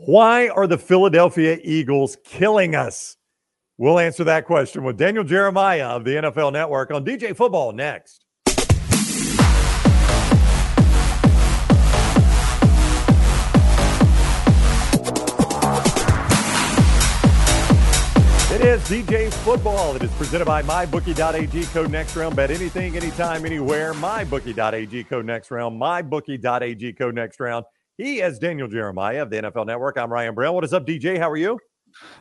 Why are the Philadelphia Eagles killing us? We'll answer that question with Daniel Jeremiah of the NFL Network on DJ Football next. It is DJ Football. It is presented by MyBookie.ag. Code next round. Bet anything, anytime, anywhere. MyBookie.ag. Code next round. MyBookie.ag. Code next round. He is Daniel Jeremiah of the NFL Network. I'm Ryan Brown. What is up, DJ? How are you?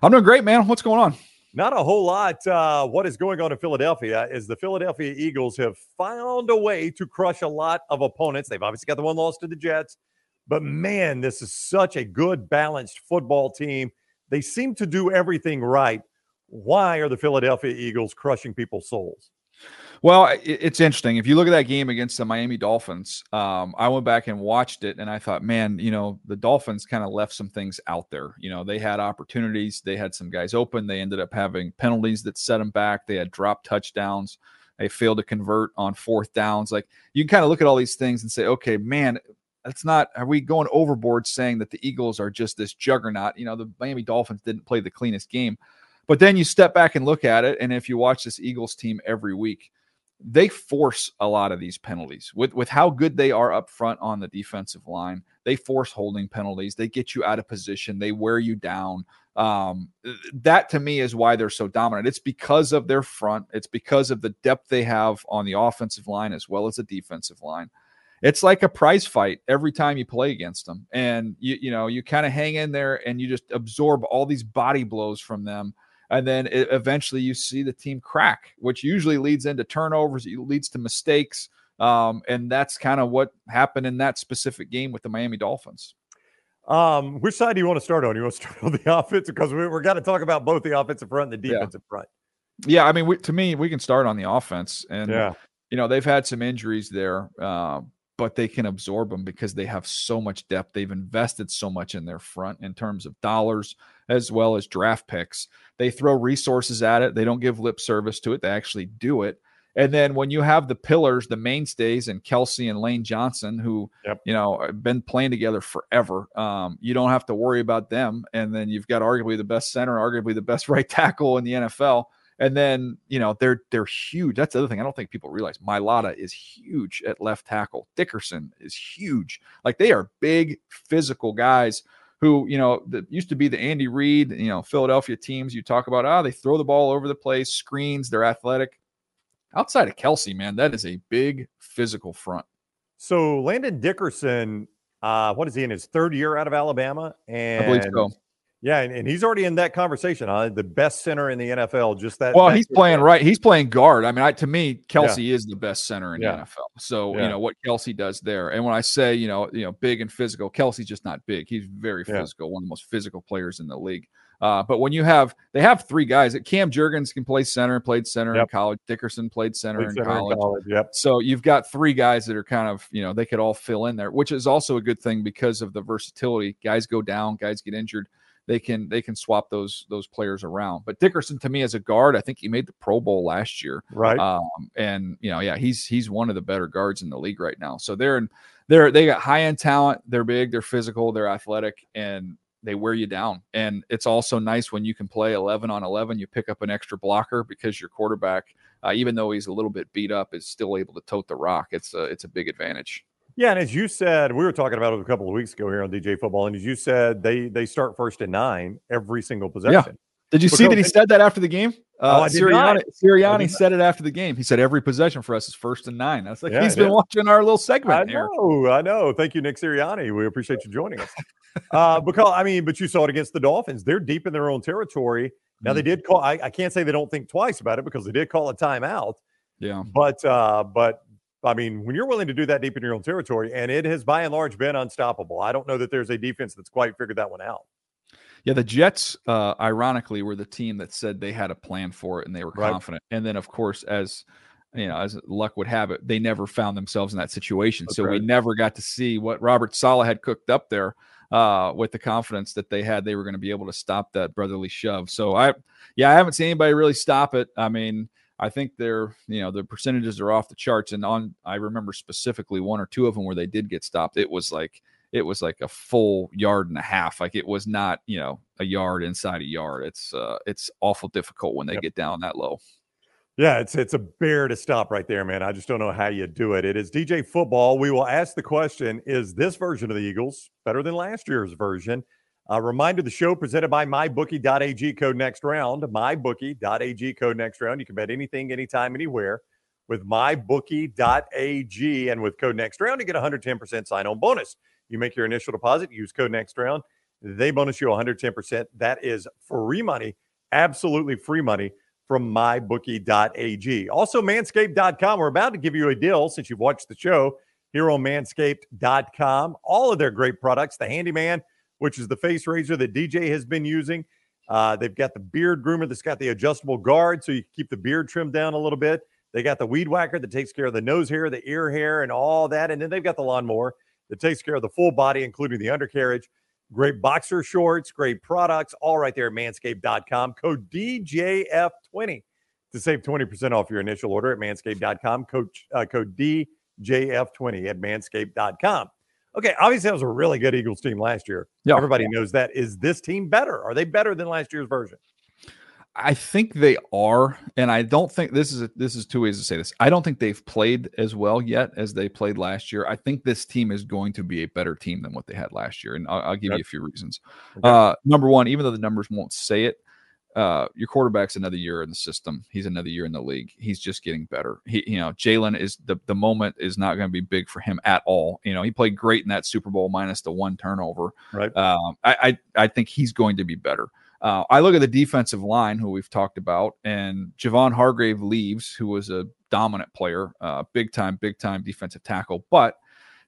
I'm doing great, man. What's going on? Not a whole lot. Uh, what is going on in Philadelphia is the Philadelphia Eagles have found a way to crush a lot of opponents. They've obviously got the one loss to the Jets, but man, this is such a good, balanced football team. They seem to do everything right why are the Philadelphia Eagles crushing people's souls? Well, it's interesting. If you look at that game against the Miami Dolphins, um, I went back and watched it, and I thought, man, you know, the Dolphins kind of left some things out there. You know, they had opportunities, they had some guys open, they ended up having penalties that set them back. They had drop touchdowns. They failed to convert on fourth downs. Like you can kind of look at all these things and say, okay, man, that's not. Are we going overboard saying that the Eagles are just this juggernaut? You know, the Miami Dolphins didn't play the cleanest game. But then you step back and look at it, and if you watch this Eagles team every week, they force a lot of these penalties with with how good they are up front on the defensive line. They force holding penalties. They get you out of position. They wear you down. Um, that to me is why they're so dominant. It's because of their front. It's because of the depth they have on the offensive line as well as the defensive line. It's like a prize fight every time you play against them, and you you know you kind of hang in there and you just absorb all these body blows from them and then it, eventually you see the team crack, which usually leads into turnovers, it leads to mistakes, um, and that's kind of what happened in that specific game with the Miami Dolphins. Um, which side do you want to start on? You want to start on the offense because we, we're going to talk about both the offensive front and the defensive yeah. front. Yeah, I mean, we, to me, we can start on the offense, and yeah. you know they've had some injuries there, uh, but they can absorb them because they have so much depth. They've invested so much in their front in terms of dollars as well as draft picks. They throw resources at it. They don't give lip service to it. They actually do it. And then when you have the pillars, the mainstays, and Kelce and Lane Johnson, who yep. you know have been playing together forever, um, you don't have to worry about them. And then you've got arguably the best center, arguably the best right tackle in the NFL. And then you know they're they're huge. That's the other thing I don't think people realize. Mailata is huge at left tackle. Dickerson is huge. Like they are big physical guys who, you know, that used to be the Andy Reid, you know, Philadelphia teams. You talk about, ah, they throw the ball over the place, screens, they're athletic. Outside of Kelce, man, that is a big physical front. So Landon Dickerson, uh, what is he in his third year out of Alabama? And I believe so. Yeah, and, and, he's already in that conversation. Huh? The best center in the NFL. Just that. Well, he's playing right. He's playing guard. I mean, I, to me, Kelce yeah. is the best center in yeah. the NFL. So yeah. you know what Kelce does there. And when I say you know you know big and physical, Kelce's just not big. He's very physical. One of the most physical players in the league. Uh, but when you have, they have three guys. That Cam Jurgens can play center, played center yep. in college. Dickerson played center, played in, center college. in, college. Yep. So you've got three guys that are kind of, you know, they could all fill in there, which is also a good thing because of the versatility. Guys go down, guys get injured they can they can swap those those players around. But Dickerson to me as a guard, I think he made the Pro Bowl last year, right? Um, and you know, yeah, he's he's one of the better guards in the league right now. So they're in, they're they got high end talent. They're big, they're physical, they're athletic, and they wear you down. And it's also nice when you can play 11 on 11. You pick up an extra blocker because your quarterback, uh, even though he's a little bit beat up, is still able to tote the rock. It's a it's a big advantage. Yeah, and as you said, we were talking about it a couple of weeks ago here on DJ Football, and as you said, they they start first and nine every single possession. Yeah. Did you because see that he said that after the game? Uh, oh, Sirianni, Sirianni said it after the game. He said every possession for us is first and nine. I was like, yeah, he's been watching our little segment. I here. know, I know. Thank you, Nick Sirianni. We appreciate you joining us. uh, because I mean, but you saw it against the Dolphins. They're deep in their own territory. Now mm-hmm. they did call. I, I, can't say they don't think twice about it because they did call a timeout. Yeah. But uh, but I mean, when you're willing to do that deep in your own territory, and it has by and large been unstoppable. I don't know that there's a defense that's quite figured that one out. Yeah, the Jets, uh, ironically, were the team that said they had a plan for it and they were right. confident. And then, of course, as you know, as luck would have it, they never found themselves in that situation. That's so right. we never got to see what Robert Saleh had cooked up there uh, with the confidence that they had they were going to be able to stop that brotherly shove. So I, yeah, I haven't seen anybody really stop it. I mean, I think they're, you know, the percentages are off the charts. And on, I remember specifically one or two of them where they did get stopped. It was like, it was like a full yard and a half. Like it was not, you know, a yard inside a yard. It's uh it's awful difficult when they yep. get down that low. Yeah, it's it's a bear to stop right there, man. I just don't know how you do it. It is DJ football. We will ask the question: Is this version of the Eagles better than last year's version? A reminder: the show presented by MyBookie.ag code next round. MyBookie.ag code next round. You can bet anything, anytime, anywhere with MyBookie.ag, and with code next round, you get 110% sign-on bonus. You make your initial deposit, use code next round. They bonus you 110%. That is free money, absolutely free money from mybookie.ag. Also, manscaped.com. We're about to give you a deal since you've watched the show here on manscaped.com. All of their great products, the Handyman, which is the face razor that DJ has been using. Uh, they've got the beard groomer that's got the adjustable guard so you can keep the beard trimmed down a little bit. They got the weed whacker that takes care of the nose hair, the ear hair, and all that. And then they've got the lawnmower that takes care of the full body, including the undercarriage. Great boxer shorts, great products, all right there at manscaped.com. Code DJF20 to save 20% off your initial order at manscaped.com. Coach, uh, code DJF20 at manscaped.com. Okay, obviously that was a really good Eagles team last year. Yeah. Everybody knows that. Is this team better? Are they better than last year's version? I think they are, and I don't think this is a, this is two ways to say this. I don't think they've played as well yet as they played last year. I think this team is going to be a better team than what they had last year, and I'll, I'll give you a few reasons. Okay. Uh, number one, even though the numbers won't say it, uh, your quarterback's another year in the system. He's another year in the league. He's just getting better. He, you know, Jalen is the the moment is not going to be big for him at all. You know, he played great in that Super Bowl minus the one turnover. Right. Um, I, I I think he's going to be better. Uh, I look at the defensive line, who we've talked about, and Javon Hargrave leaves, who was a dominant player, uh, big time, big time defensive tackle. But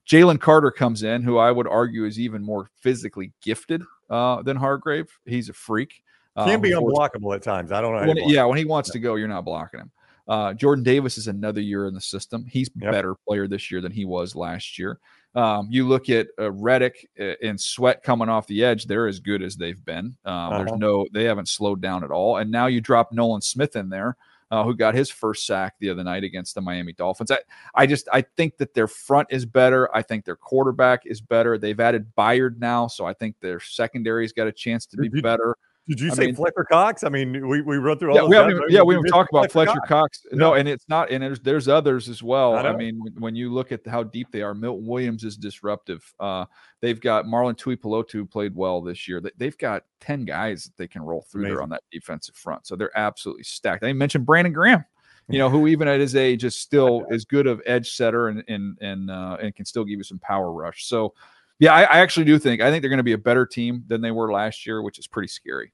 Jalen Carter comes in, who I would argue is even more physically gifted uh, than Hargrave. He's a freak. Can be unblockable at times. I don't know. When, yeah, when he wants to go, you're not blocking him. Uh, Jordan Davis is another year in the system. He's yep. better player this year than he was last year. Um, you look at uh, Reddick uh, and Sweat coming off the edge; they're as good as they've been. Um, uh-huh. There's no, they haven't slowed down at all. And now you drop Nolan Smith in there, uh, who got his first sack the other night against the Miami Dolphins. I, I just, I think that their front is better. I think their quarterback is better. They've added Byard now, so I think their secondary's got a chance to be better. Did you I say mean, Fletcher Cox? I mean, we, we run through all. Yeah, we haven't, even, yeah, we haven't talked about Fletcher, Cox. Cox. No, and it's not, and there's there's others as well. I, I mean, when, you look at how deep they are, Milton Williams is disruptive. Uh, they've got Marlon Tuipulotu played well this year. They've got ten guys that they can roll through Amazing. there on that defensive front, so they're absolutely stacked. I mentioned Brandon Graham. You know, who even at his age is still as good of edge setter and and and uh, and can still give you some power rush. So, yeah, I, I actually do think I think they're going to be a better team than they were last year, which is pretty scary.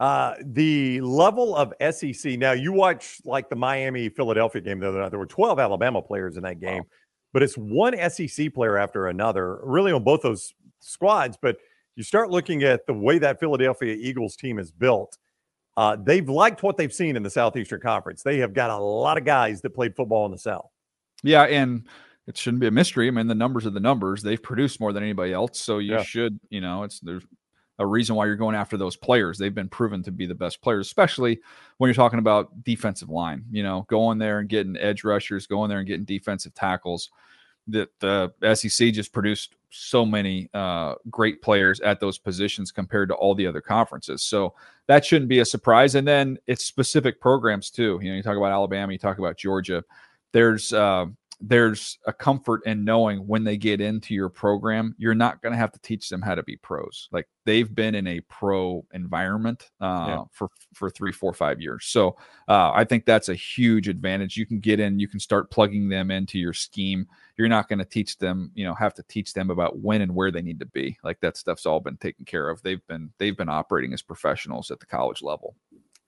Uh, the level of SEC. Now, you watch like the Miami Philadelphia game the other night. There were 12 Alabama players in that game, wow. but it's one SEC player after another, really on both those squads. But you start looking at the way that Philadelphia Eagles team is built. Uh, they've liked what they've seen in the Southeastern Conference. They have got a lot of guys that played football in the South. Yeah, and it shouldn't be a mystery. I mean, the numbers are the numbers. They've produced more than anybody else, so you yeah. should, you know, it's there's a reason why you're going after those players. They've been proven to be the best players, especially when you're talking about defensive line. You know, going there and getting edge rushers, going there and getting defensive tackles. That the SEC just produced so many uh, great players at those positions compared to all the other conferences. So that shouldn't be a surprise. And then it's specific programs too. You know, you talk about Alabama, you talk about Georgia. There's uh, there's a comfort in knowing when they get into your program, you're not going to have to teach them how to be pros. Like they've been in a pro environment uh, yeah. for for three, four, five years. So uh, I think that's a huge advantage. You can get in, you can start plugging them into your scheme. You're not going to teach them, you know, have to teach them about when and where they need to be. Like that stuff's all been taken care of. They've been they've been operating as professionals at the college level.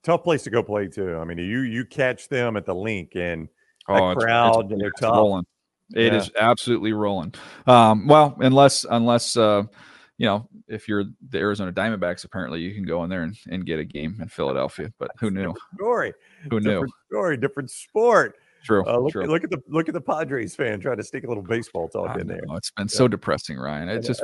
Tough place to go play too. I mean, you you catch them at the Linc and oh, crowd it's, and they're tough. Rolling. It yeah. is absolutely rolling. Um, well, unless unless uh, you know, if you're the Arizona Diamondbacks, apparently you can go in there and, and get a game in Philadelphia. But who knew? Story. Who different knew? Story. Different sport. True. Uh, look, true. look at the look at the Padres fan trying to stick a little baseball talk in there. It's been yeah. so depressing, Ryan. It's just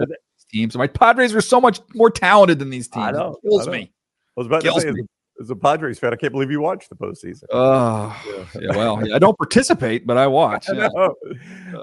teams. My Padres are so much more talented than these teams. I know, it kills I know. me. I was about Kills to say, As a Padres fan, I can't believe you watched the postseason. Oh, yeah. yeah well, yeah, I don't participate, but I watch. I All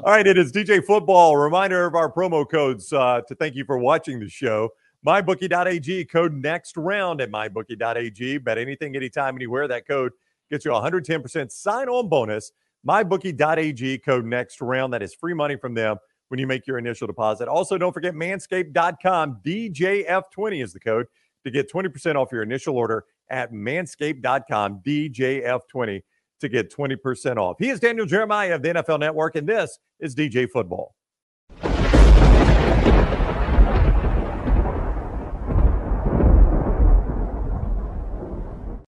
right, it is DJ Football. Reminder of our promo codes uh, to thank you for watching the show. MyBookie.ag code next round at MyBookie.ag. Bet anything, anytime, anywhere. That code gets you 110% sign on bonus. MyBookie.ag code next round. That is free money from them when you make your initial deposit. Also, don't forget manscaped.com. DJF20 is the code to get 20% off your initial order at manscaped.com, DJF20 to get 20% off. He is Daniel Jeremiah of the NFL Network, and this is DJ Football.